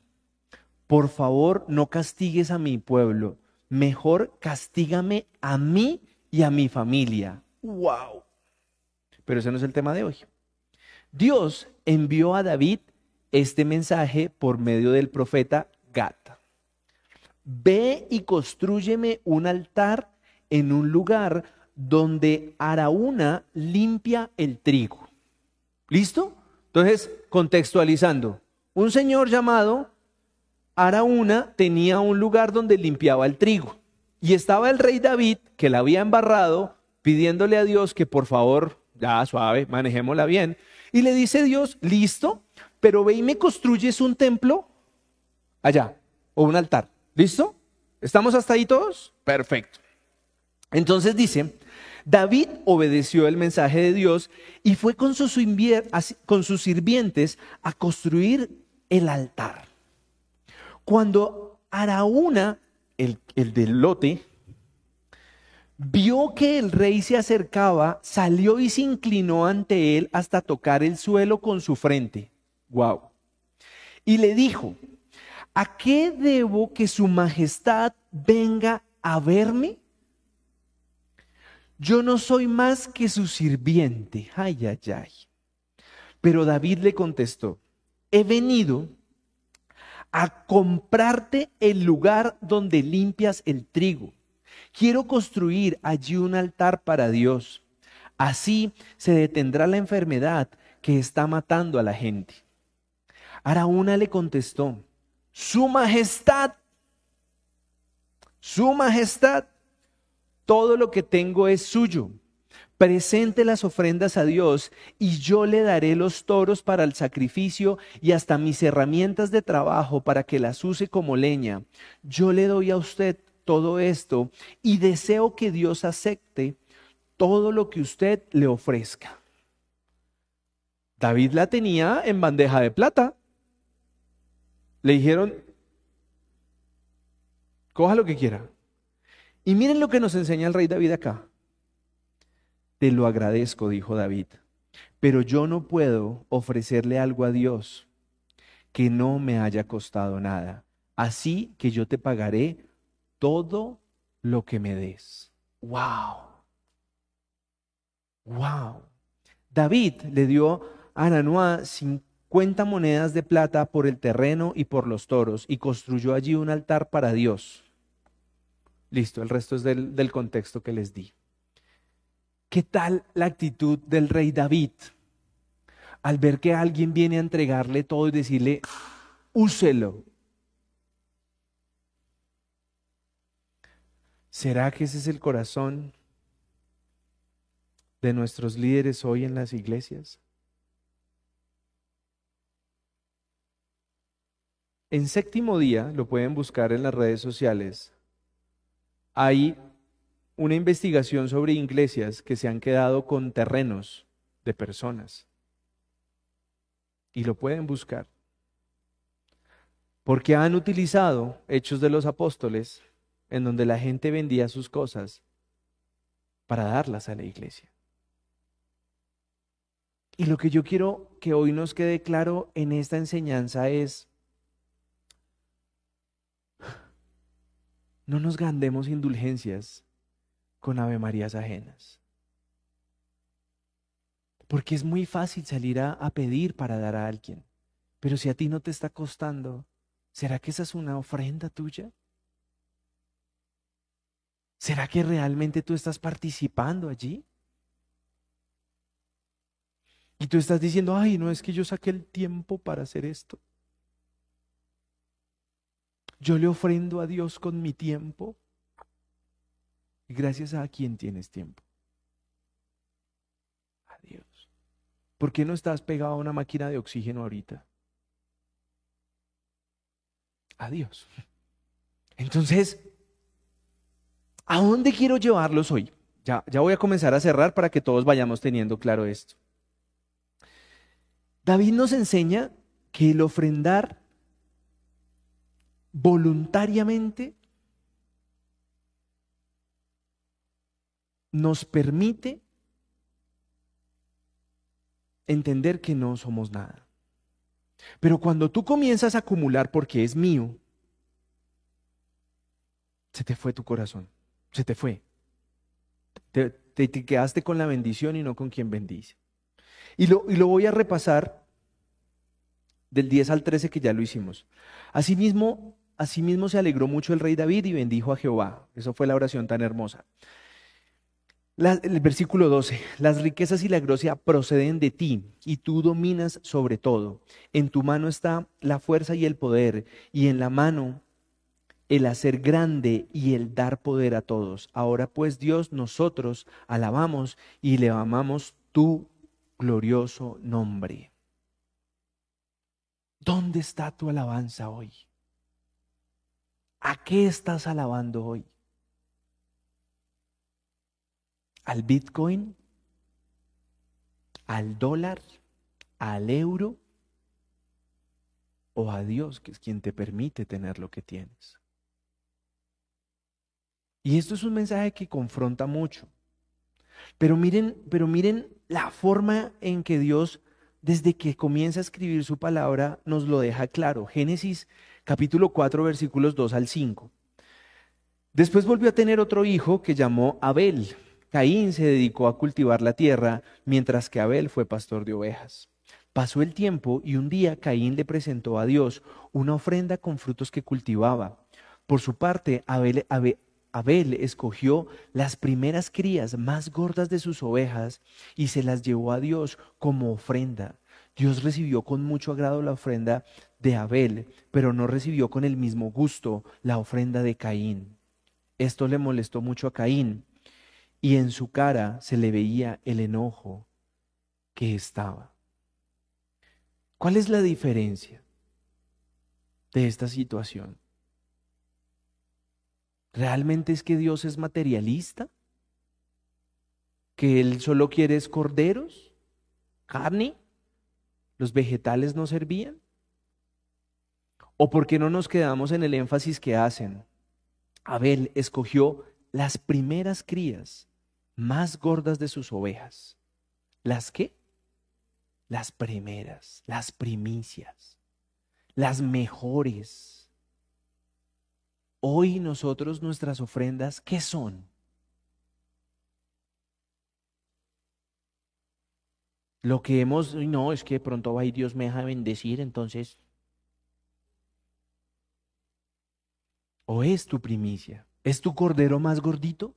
Por favor, no castigues a mi pueblo, mejor castígame a mí y a mi familia. ¡Wow! Pero ese no es el tema de hoy. Dios envió a David este mensaje por medio del profeta Gata ve y construyeme un altar en un lugar donde Araúna limpia el trigo. ¿Listo? Entonces, contextualizando, un señor llamado Araúna tenía un lugar donde limpiaba el trigo. Y estaba el rey David, que la había embarrado, pidiéndole a Dios que por favor, ya suave, manejémosla bien. Y le dice Dios, listo, pero ve y me construyes un templo allá, o un altar. ¿Listo? ¿Estamos hasta ahí todos? Perfecto. Entonces dice, David obedeció el mensaje de Dios y fue con sus, con sus sirvientes a construir el altar. Cuando Araúna, el, el del lote, vio que el rey se acercaba, salió y se inclinó ante él hasta tocar el suelo con su frente. Wow. Y le dijo, ¿a qué debo que su majestad venga a verme? Yo no soy más que su sirviente. Ay, ay, ay. Pero David le contestó, he venido a comprarte el lugar donde limpias el trigo. Quiero construir allí un altar para Dios. Así se detendrá la enfermedad que está matando a la gente. Araúna le contestó, su majestad, su majestad, todo lo que tengo es suyo. Presente las ofrendas a Dios y yo le daré los toros para el sacrificio y hasta mis herramientas de trabajo para que las use como leña. Yo le doy a usted todo esto y deseo que Dios acepte todo lo que usted le ofrezca. David la tenía en bandeja de plata. Le dijeron, coja lo que quiera. Y miren lo que nos enseña el rey David acá. Te lo agradezco, dijo David, pero yo no puedo ofrecerle algo a Dios que no me haya costado nada. Así que yo te pagaré todo lo que me des. ¡Wow! ¡Wow! David le dio a Ananoa 50 monedas de plata por el terreno y por los toros y construyó allí un altar para Dios. Listo, el resto es del, del contexto que les di. ¿Qué tal la actitud del rey David al ver que alguien viene a entregarle todo y decirle, úselo? ¿Será que ese es el corazón de nuestros líderes hoy en las iglesias? En séptimo día, lo pueden buscar en las redes sociales, hay una investigación sobre iglesias que se han quedado con terrenos de personas. Y lo pueden buscar. Porque han utilizado hechos de los apóstoles en donde la gente vendía sus cosas para darlas a la iglesia. Y lo que yo quiero que hoy nos quede claro en esta enseñanza es, no nos gandemos indulgencias con Ave Marías ajenas. Porque es muy fácil salir a, a, pedir para dar a alguien. Pero si a ti no te está costando, ¿será que esa es una ofrenda tuya? ¿Será que realmente tú estás participando allí? Y tú estás diciendo, ay, no es que yo saqué el tiempo para hacer esto. Yo le ofrendo a Dios con mi tiempo. Y gracias a quien tienes tiempo. A Dios. ¿Por qué no estás pegado a una máquina de oxígeno ahorita? A Dios. Entonces, ¿a dónde quiero llevarlos hoy? Ya, ya voy a comenzar a cerrar para que todos vayamos teniendo claro esto. David nos enseña que el ofrendar voluntariamente nos permite entender que no somos nada. Pero cuando tú comienzas a acumular porque es mío, se te fue tu corazón, se te fue. Te, te, quedaste con la bendición y no con quien bendice. Y lo, y lo voy a repasar del 10 al 13 que ya lo hicimos. Asimismo, Asimismo se alegró mucho el rey David y bendijo a Jehová. Eso fue la oración tan hermosa. el versículo 12, las riquezas y la gracia proceden de ti y tú dominas sobre todo. En tu mano está la fuerza y el poder y en la mano el hacer grande y el dar poder a todos. Ahora pues Dios, nosotros alabamos y le amamos tu glorioso nombre. ¿Dónde está tu alabanza hoy? ¿A qué estás alabando hoy? ¿Al Bitcoin? ¿Al dólar? ¿Al euro? ¿O a Dios, que es quien te permite tener lo que tienes? Y esto es un mensaje que confronta mucho. Pero miren, pero miren la forma en que Dios, desde que comienza a escribir su palabra, nos lo deja claro. Génesis capítulo 4, versículos 2 al 5. Después volvió a tener otro hijo que llamó Abel. Caín se dedicó a cultivar la tierra, mientras que Abel fue pastor de ovejas. Pasó el tiempo y un día Caín le presentó a Dios una ofrenda con frutos que cultivaba. Por su parte, Abel, Abel, Abel, escogió las primeras crías más gordas de sus ovejas y se las llevó a Dios como ofrenda. Dios recibió con mucho agrado la ofrenda de Abel, pero no recibió con el mismo gusto la ofrenda de Caín. Esto le molestó mucho a Caín y en su cara se le veía el enojo que estaba. ¿Cuál es la diferencia de esta situación? ¿Realmente es que Dios es materialista? ¿Que Él solo quiere corderos? ¿Carne? ¿Los vegetales no servían? ¿O por qué no nos quedamos en el énfasis que hacen? Abel escogió las primeras crías más gordas de sus ovejas. ¿Las qué? Las primeras, las primicias, las mejores. Hoy nosotros nuestras ofrendas, ¿qué son? Lo que hemos, no, es que pronto va y Dios me deja bendecir, entonces ¿O es tu primicia? ¿Es tu cordero más gordito?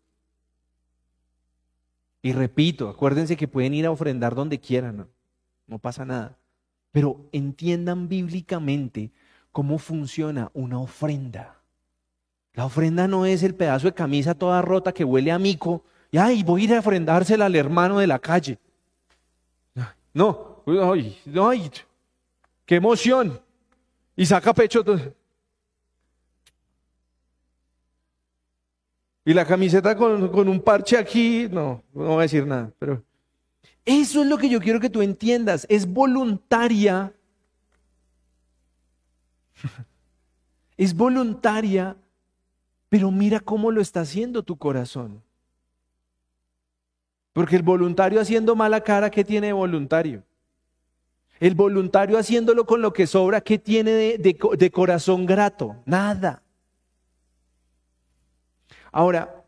Y repito, acuérdense que pueden ir a ofrendar donde quieran, no, pasa nada. Pero entiendan bíblicamente cómo funciona una ofrenda. La ofrenda no es el pedazo de camisa toda rota que huele a mico y ay, voy a ir a ofrendársela al hermano de la calle. No, ay, ay, qué emoción. Y saca pecho. Y la camiseta con, un parche aquí, no, no voy a decir nada, pero eso es lo que yo quiero que tú entiendas, es voluntaria. es voluntaria, pero mira cómo lo está haciendo tu corazón. Porque el voluntario haciendo mala cara, ¿qué tiene de voluntario? El voluntario haciéndolo con lo que sobra, ¿qué tiene de corazón grato? Nada. Ahora,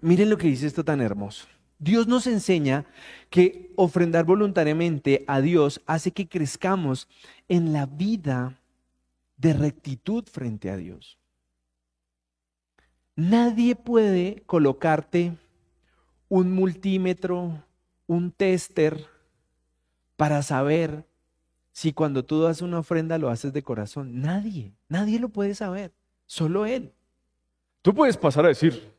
miren lo que dice esto tan hermoso. Dios nos enseña que ofrendar voluntariamente a Dios hace que crezcamos en la vida de rectitud frente a Dios. Nadie puede colocarte un multímetro, un tester para saber si cuando tú das una ofrenda lo haces de corazón. Nadie, nadie lo puede saber, solo Él. Tú puedes pasar a decir,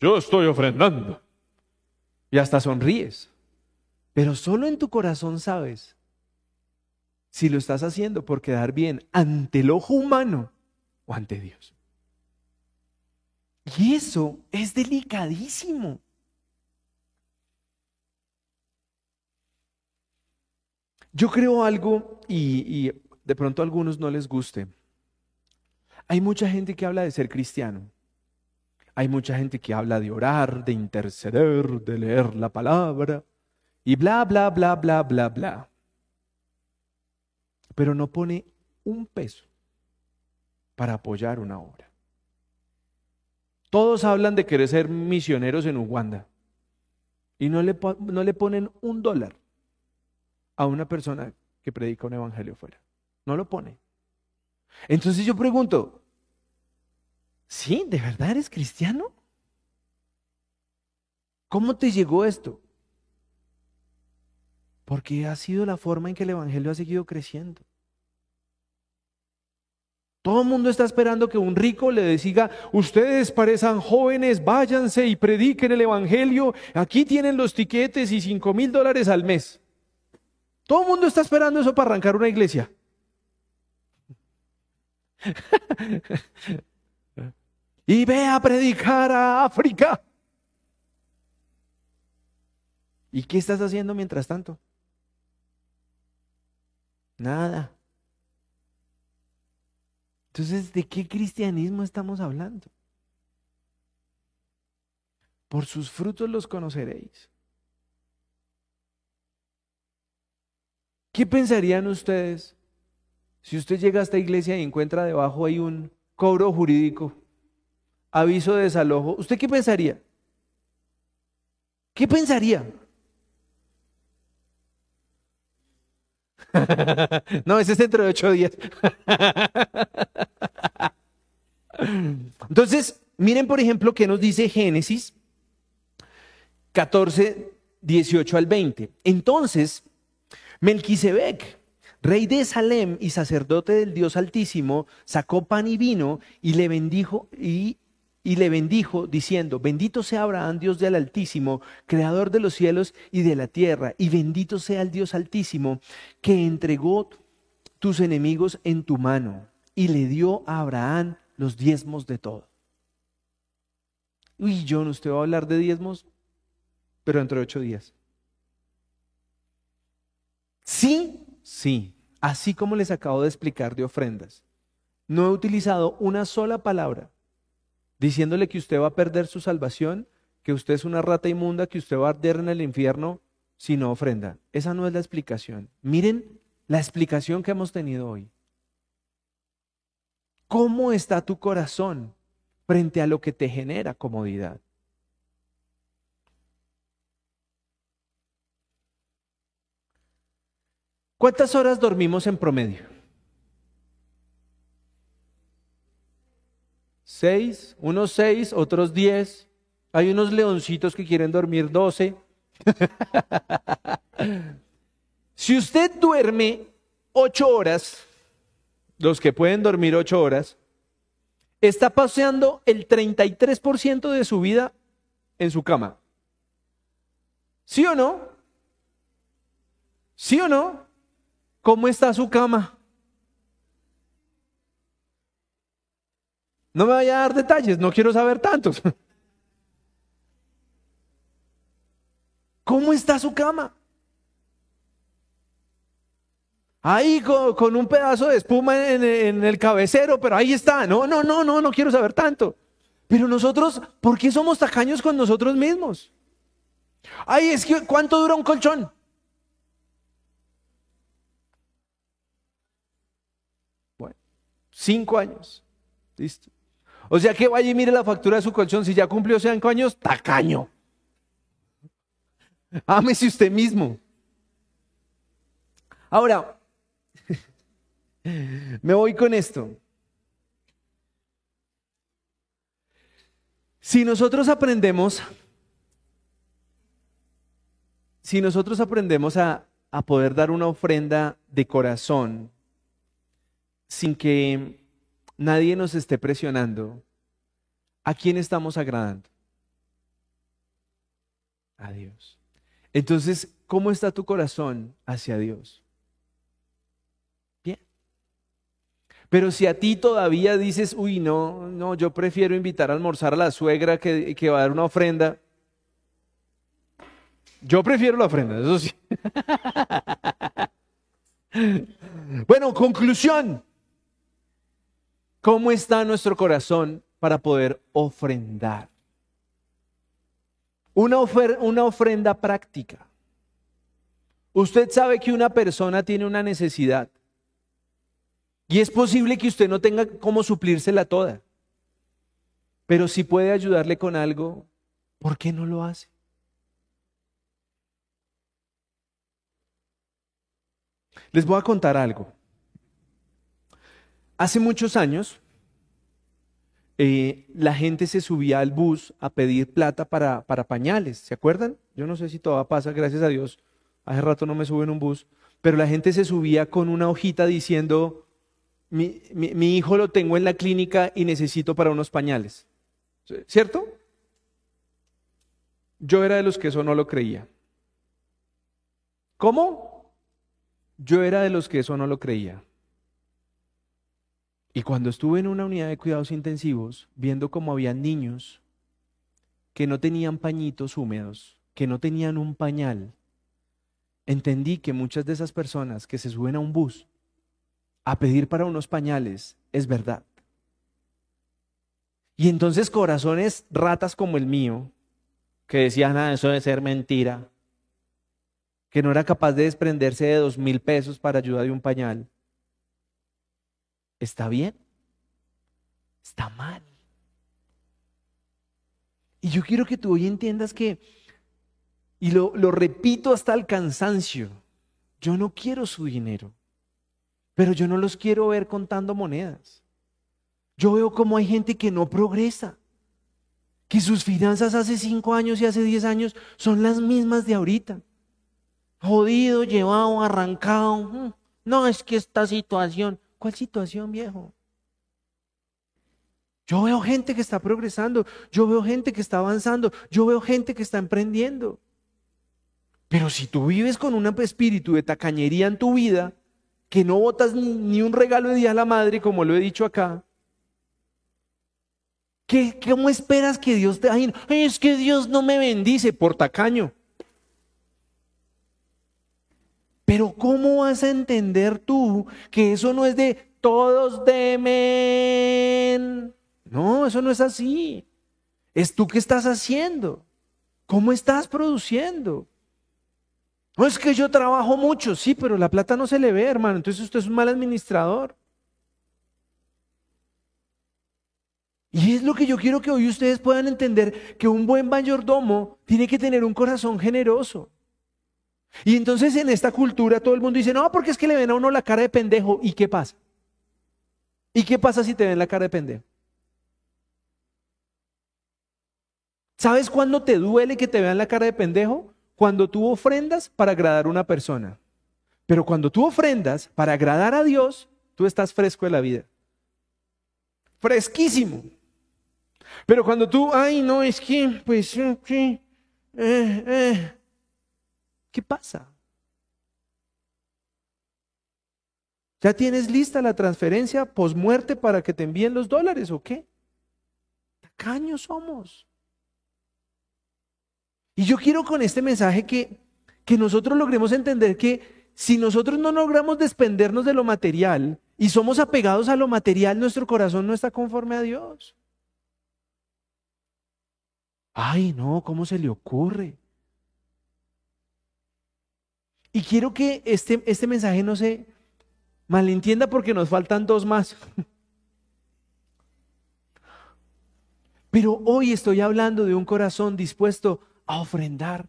yo estoy ofrendando. Y hasta sonríes. Pero solo en tu corazón sabes si lo estás haciendo por quedar bien ante el ojo humano o ante Dios. Y eso es delicadísimo. Yo creo algo y, de pronto a algunos no les guste. Hay mucha gente que habla de ser cristiano. Hay mucha gente que habla de orar, de interceder, de leer la palabra y bla, bla, bla, bla, bla, bla. Pero no pone un peso para apoyar una obra. Todos hablan de querer ser misioneros en Uganda y no le, no le ponen un dólar a una persona que predica un evangelio fuera. No lo pone. Entonces yo pregunto, ¿Sí? ¿De verdad eres cristiano? ¿Cómo te llegó esto? Porque ha sido la forma en que el Evangelio ha seguido creciendo. Todo el mundo está esperando que un rico le diga, ustedes parecen jóvenes, váyanse y prediquen el Evangelio, aquí tienen los tiquetes y cinco mil dólares al mes. Todo el mundo está esperando eso para arrancar una iglesia. y ve a predicar a África. ¿Y qué estás haciendo mientras tanto? Nada. Entonces, ¿de qué cristianismo estamos hablando? Por sus frutos los conoceréis. ¿Qué pensarían ustedes si usted llega a esta iglesia y encuentra debajo ahí un cobro jurídico? aviso de desalojo, ¿usted qué pensaría? ¿Qué pensaría? no, ese es dentro de ocho días. Entonces, miren por ejemplo qué nos dice Génesis 14, 18 al 20. Entonces, Melquisedec, rey de Salem y sacerdote del Dios Altísimo, sacó pan y vino y le bendijo y y le bendijo diciendo, bendito sea Abraham, Dios del Altísimo, creador de los cielos y de la tierra, y bendito sea el Dios Altísimo, que entregó tus enemigos en tu mano y le dio a Abraham los diezmos de todo. Uy, John, usted va a hablar de diezmos, pero dentro de ocho días. Sí, sí, así como les acabo de explicar de ofrendas. No he utilizado una sola palabra diciéndole que usted va a perder su salvación, que usted es una rata inmunda, que usted va a arder en el infierno si no ofrenda. Esa no es la explicación. Miren la explicación que hemos tenido hoy. ¿Cómo está tu corazón frente a lo que te genera comodidad? ¿Cuántas horas dormimos en promedio? Seis, unos seis, otros diez. Hay unos leoncitos que quieren dormir doce. si usted duerme ocho horas, los que pueden dormir ocho horas, está paseando el 33% de su vida en su cama. ¿Sí o no? ¿Sí o no? ¿Cómo está su cama? No me vaya a dar detalles, no quiero saber tantos. ¿Cómo está su cama? Ahí con, un pedazo de espuma en, el cabecero, pero ahí está. No, no, no, no, no quiero saber tanto. Pero nosotros, ¿por qué somos tacaños con nosotros mismos? Ay, es que, ¿cuánto dura un colchón? Bueno, cinco años. Listo. O sea que vaya y mire la factura de su colchón. Si ya cumplió cinco años, tacaño. Ámese usted mismo. Ahora, me voy con esto. Si nosotros aprendemos, si nosotros aprendemos a, a poder dar una ofrenda de corazón sin que nadie nos esté presionando, ¿a quién estamos agradando? A Dios. Entonces, ¿cómo está tu corazón hacia Dios? Bien. Pero si a ti todavía dices, uy, no, no, yo prefiero invitar a almorzar a la suegra que, que va a dar una ofrenda. Yo prefiero la ofrenda, eso sí. bueno, conclusión. ¿Cómo está nuestro corazón para poder ofrendar? Una, una ofrenda práctica. Usted sabe que una persona tiene una necesidad y es posible que usted no tenga cómo suplírsela toda. Pero si puede ayudarle con algo, ¿por qué no lo hace? Les voy a contar algo. Hace muchos años, eh, la gente se subía al bus a pedir plata para, para pañales, ¿se acuerdan? Yo no sé si todavía pasa, gracias a Dios, hace rato no me subo en un bus, pero la gente se subía con una hojita diciendo, mi, mi hijo lo tengo en la clínica y necesito para unos pañales, ¿cierto? Yo era de los que eso no lo creía. ¿Cómo? Yo era de los que eso no lo creía. Y cuando estuve en una unidad de cuidados intensivos, viendo cómo había niños que no tenían pañitos húmedos, que no tenían un pañal, entendí que muchas de esas personas que se suben a un bus a pedir para unos pañales es verdad. Y entonces corazones ratas como el mío, que decían, ah, eso debe ser mentira, que no era capaz de desprenderse de dos mil pesos para ayuda de un pañal, ¿Está bien? Está mal. Y yo quiero que tú hoy entiendas que, y lo, lo repito hasta el cansancio, yo no quiero su dinero, pero yo no los quiero ver contando monedas. Yo veo como hay gente que no progresa, que sus finanzas hace cinco años y hace diez años son las mismas de ahorita. Jodido, llevado, arrancado. Mm, no, es que esta situación, ¿Cuál situación, viejo? Yo veo gente que está progresando, yo veo gente que está avanzando, yo veo gente que está emprendiendo. Pero si tú vives con un espíritu de tacañería en tu vida, que no botas ni, un regalo de Día a la Madre, como lo he dicho acá, ¿Qué, ¿Cómo esperas que Dios te... Ay, es que Dios no me bendice por tacaño. Pero ¿cómo vas a entender tú que eso no es de todos demen? No, eso no es así. Es tú que estás haciendo. ¿Cómo estás produciendo? No es que yo trabajo mucho, sí, pero la plata no se le ve, hermano. Entonces usted es un mal administrador. Y es lo que yo quiero que hoy ustedes puedan entender, que un buen mayordomo tiene que tener un corazón generoso. Y entonces en esta cultura todo el mundo dice, no, porque es que le ven a uno la cara de pendejo. ¿Y qué pasa? ¿Y qué pasa si te ven la cara de pendejo? ¿Sabes cuándo te duele que te vean la cara de pendejo? Cuando tú ofrendas para agradar a una persona. Pero cuando tú ofrendas para agradar a Dios, tú estás fresco de la vida. Fresquísimo. Pero cuando tú, ay, no, es que, pues, eh, eh, ¿qué pasa? ¿Ya tienes lista la transferencia posmuerte para que te envíen los dólares o qué? Tacaños somos. Y yo quiero con este mensaje que, que nosotros logremos entender que si nosotros no logramos despendernos de lo material y somos apegados a lo material, nuestro corazón no está conforme a Dios. Ay, no, ¿cómo se le ocurre? Y quiero que este, este mensaje no se malentienda porque nos faltan dos más. Pero hoy estoy hablando de un corazón dispuesto a ofrendar.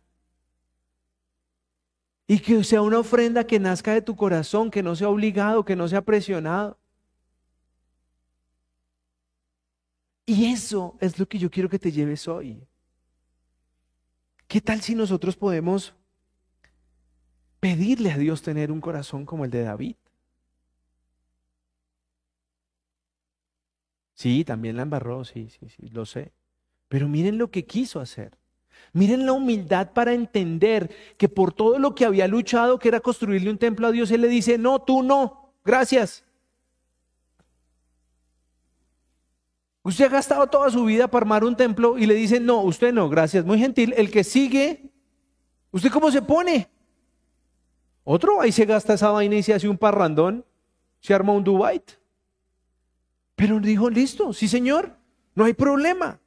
Y que sea una ofrenda que nazca de tu corazón, que no sea obligado, que no sea presionado. Y eso es lo que yo quiero que te lleves hoy. ¿Qué tal si nosotros podemos pedirle a Dios tener un corazón como el de David? Sí, también la embarró, sí, sí, sí, lo sé. Pero miren lo que quiso hacer. Miren la humildad para entender que por todo lo que había luchado, que era construirle un templo a Dios, Él le dice, no, tú no, gracias. Usted ha gastado toda su vida para armar un templo y le dicen, no, usted no, gracias, muy gentil. El que sigue, ¿usted cómo se pone? Otro ahí se gasta esa vaina y se hace un parrandón, se arma un Dubai. Pero dijo, listo, sí señor, no hay problema.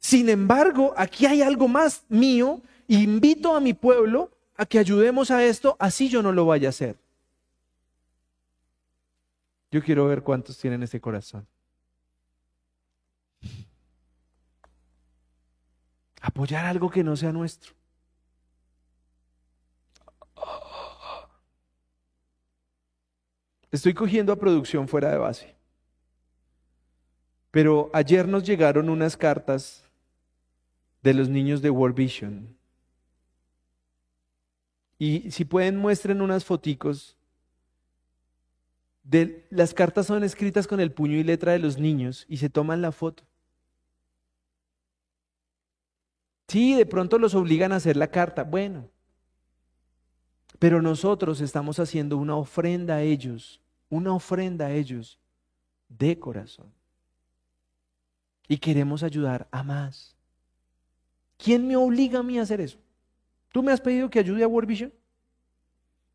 Sin embargo, aquí hay algo más mío. Invito a mi pueblo a que ayudemos a esto, así yo no lo vaya a hacer. Yo quiero ver cuántos tienen ese corazón. Apoyar algo que no sea nuestro. Estoy cogiendo a producción fuera de base. Pero ayer nos llegaron unas cartas de los niños de World Vision. Y si pueden muestren unas foticos. De, las cartas son escritas con el puño y letra de los niños y se toman la foto. Sí, de pronto los obligan a hacer la carta. Bueno, pero nosotros estamos haciendo una ofrenda a ellos, una ofrenda a ellos de corazón. Y queremos ayudar a más. ¿Quién me obliga a mí a hacer eso? ¿Tú me has pedido que ayude a World Vision?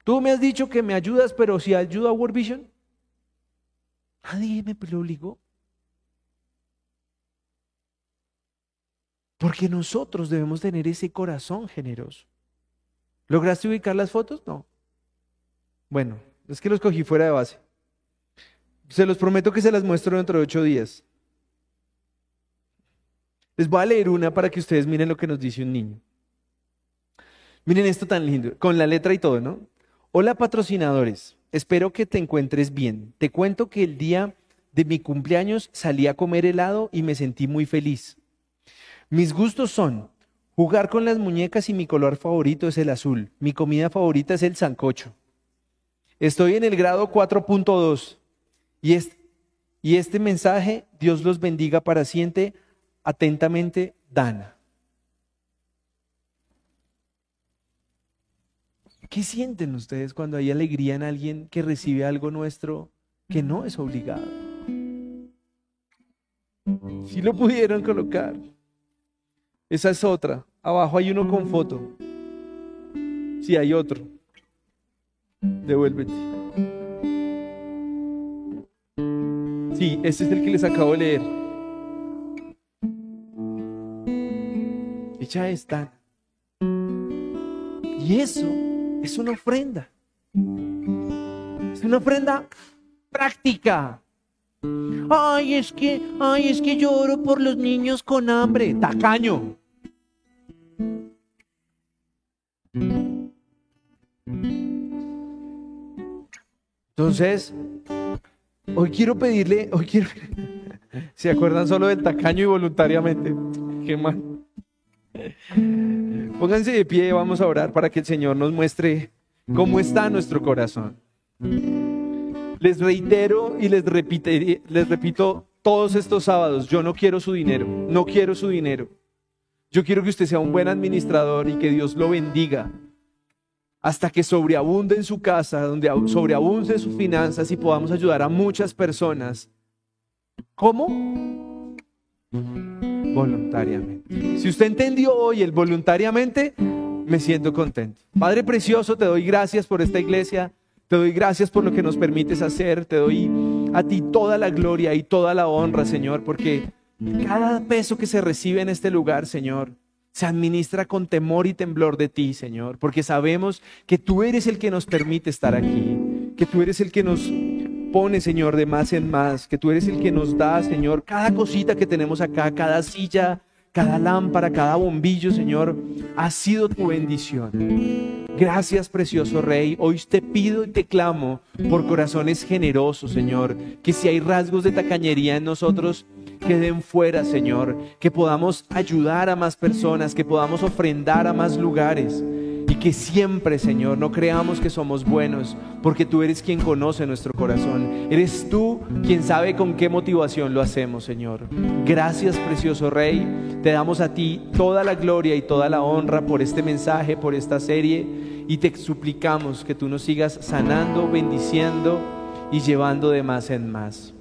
¿Tú me has dicho que me ayudas, pero si ayudo a World Vision? Nadie me lo obligó. Porque nosotros debemos tener ese corazón generoso. ¿Lograste ubicar las fotos? No. Bueno, es que los cogí fuera de base. Se los prometo que se las muestro dentro de ocho días. Les voy a leer una para que ustedes miren lo que nos dice un niño. Miren esto tan lindo, con la letra y todo, ¿no? Hola patrocinadores, espero que te encuentres bien. Te cuento que el día de mi cumpleaños salí a comer helado y me sentí muy feliz. Mis gustos son jugar con las muñecas y mi color favorito es el azul. Mi comida favorita es el sancocho. Estoy en el grado 4.2 y y este mensaje, Dios los bendiga para siempre. Atentamente, Dana. ¿Qué sienten ustedes cuando hay alegría en alguien que recibe algo nuestro que no es obligado? Si lo pudieron colocar. Esa es otra. Abajo hay uno con foto. Si hay otro. Devuélvete. Sí, este es el que les acabo de leer. Ella está. Y eso es una ofrenda. Es una ofrenda práctica. Ay, es que, ay, es que lloro por los niños con hambre. Tacaño. Entonces, hoy quiero pedirle, hoy quiero, ¿se acuerdan solo del tacaño y voluntariamente? Qué mal. Pónganse de pie, vamos a orar para que el Señor nos muestre cómo está nuestro corazón. Les reitero y les, les repito todos estos sábados, yo no quiero su dinero, no quiero su dinero. Yo quiero que usted sea un buen administrador y que Dios lo bendiga hasta que sobreabunde en su casa, donde sobreabunde sus finanzas y podamos ayudar a muchas personas. ¿Cómo? Voluntariamente. Si usted entendió hoy el voluntariamente, me siento contento. Padre precioso, te doy gracias por esta iglesia. Te doy gracias por lo que nos permites hacer. Te doy a ti toda la gloria y toda la honra, Señor, porque cada peso que se recibe en este lugar, Señor, se administra con temor y temblor de ti, Señor, porque sabemos que tú eres el que nos permite estar aquí, que tú eres el que nos pone, Señor, de más en más, que tú eres el que nos da, Señor, cada cosita que tenemos acá, cada silla, cada lámpara, cada bombillo, Señor, ha sido tu bendición. Gracias, precioso Rey. Hoy te pido y te clamo por corazones generosos, Señor, que si hay rasgos de tacañería en nosotros, queden fuera, Señor, que podamos ayudar a más personas, que podamos ofrendar a más lugares y que siempre, Señor, no creamos que somos buenos, porque tú eres quien conoce nuestro corazón. Eres tú quien sabe con qué motivación lo hacemos, Señor. Gracias, precioso Rey. Te damos a ti toda la gloria y toda la honra por este mensaje, por esta serie, y te suplicamos que tú nos sigas sanando, bendiciendo y llevando de más en más.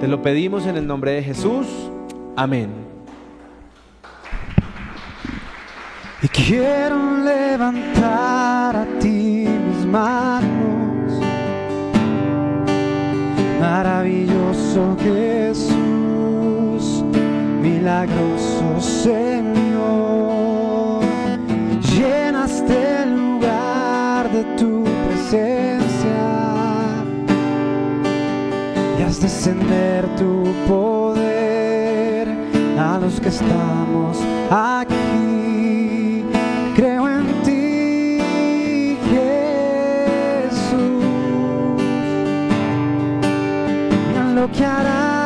Te lo pedimos en el nombre de Jesús. Amén. Y quiero levantar a ti mis manos. Maravilloso Jesús, milagroso Señor. Llenaste el lugar de tu presencia descender tu poder a los que estamos aquí. Y en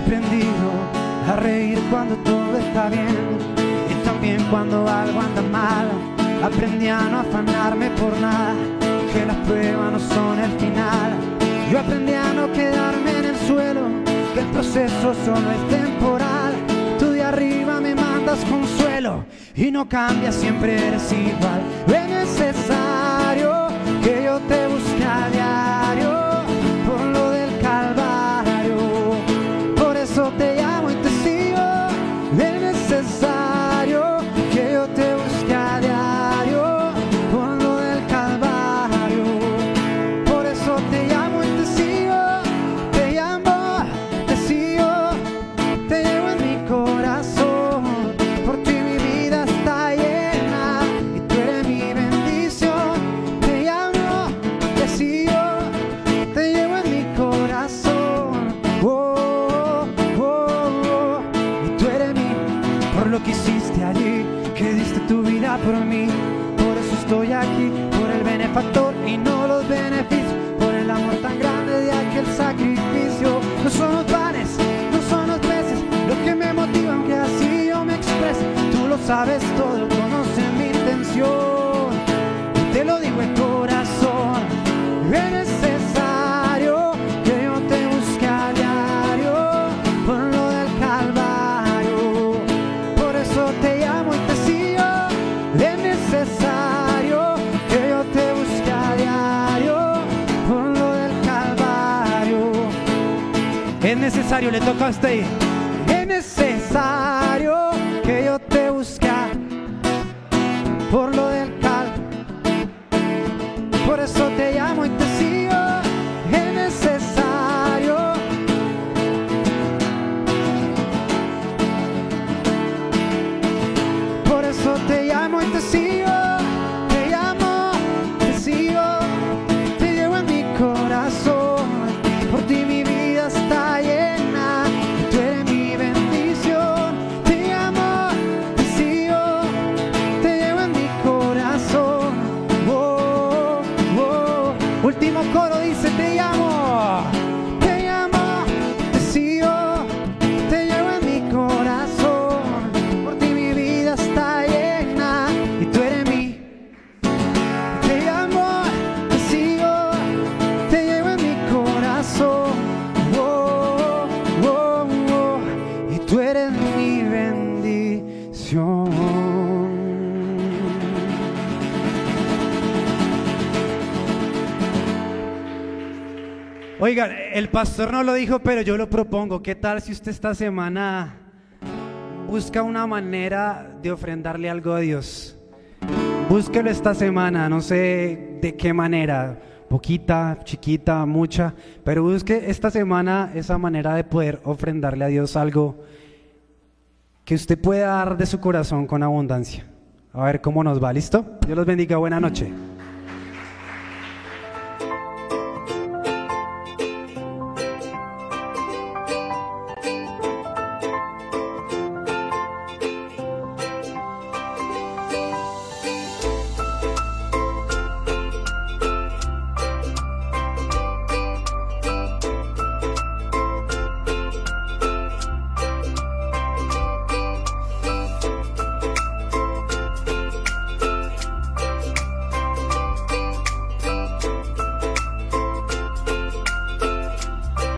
aprendido a reír cuando todo está bien y también cuando algo anda mal. Aprendí a no afanarme por nada, que las pruebas no son el final. Yo aprendí a no quedarme en el suelo, que el proceso solo es temporal. Tú de arriba me mandas consuelo y no cambias, siempre eres igual. Es necesario que yo te busque a diario Le toca a usted. Es necesario que yo te busca por lo del cal. Por eso te el pastor no lo dijo, pero yo lo propongo. ¿Qué tal si usted esta semana busca una manera de ofrendarle algo a Dios? Búsquelo esta semana, no sé de qué manera, poquita, chiquita, mucha, pero busque esta semana esa manera de poder ofrendarle a Dios algo que usted pueda dar de su corazón con abundancia. A ver cómo nos va, ¿listo? Dios los bendiga, buena noche.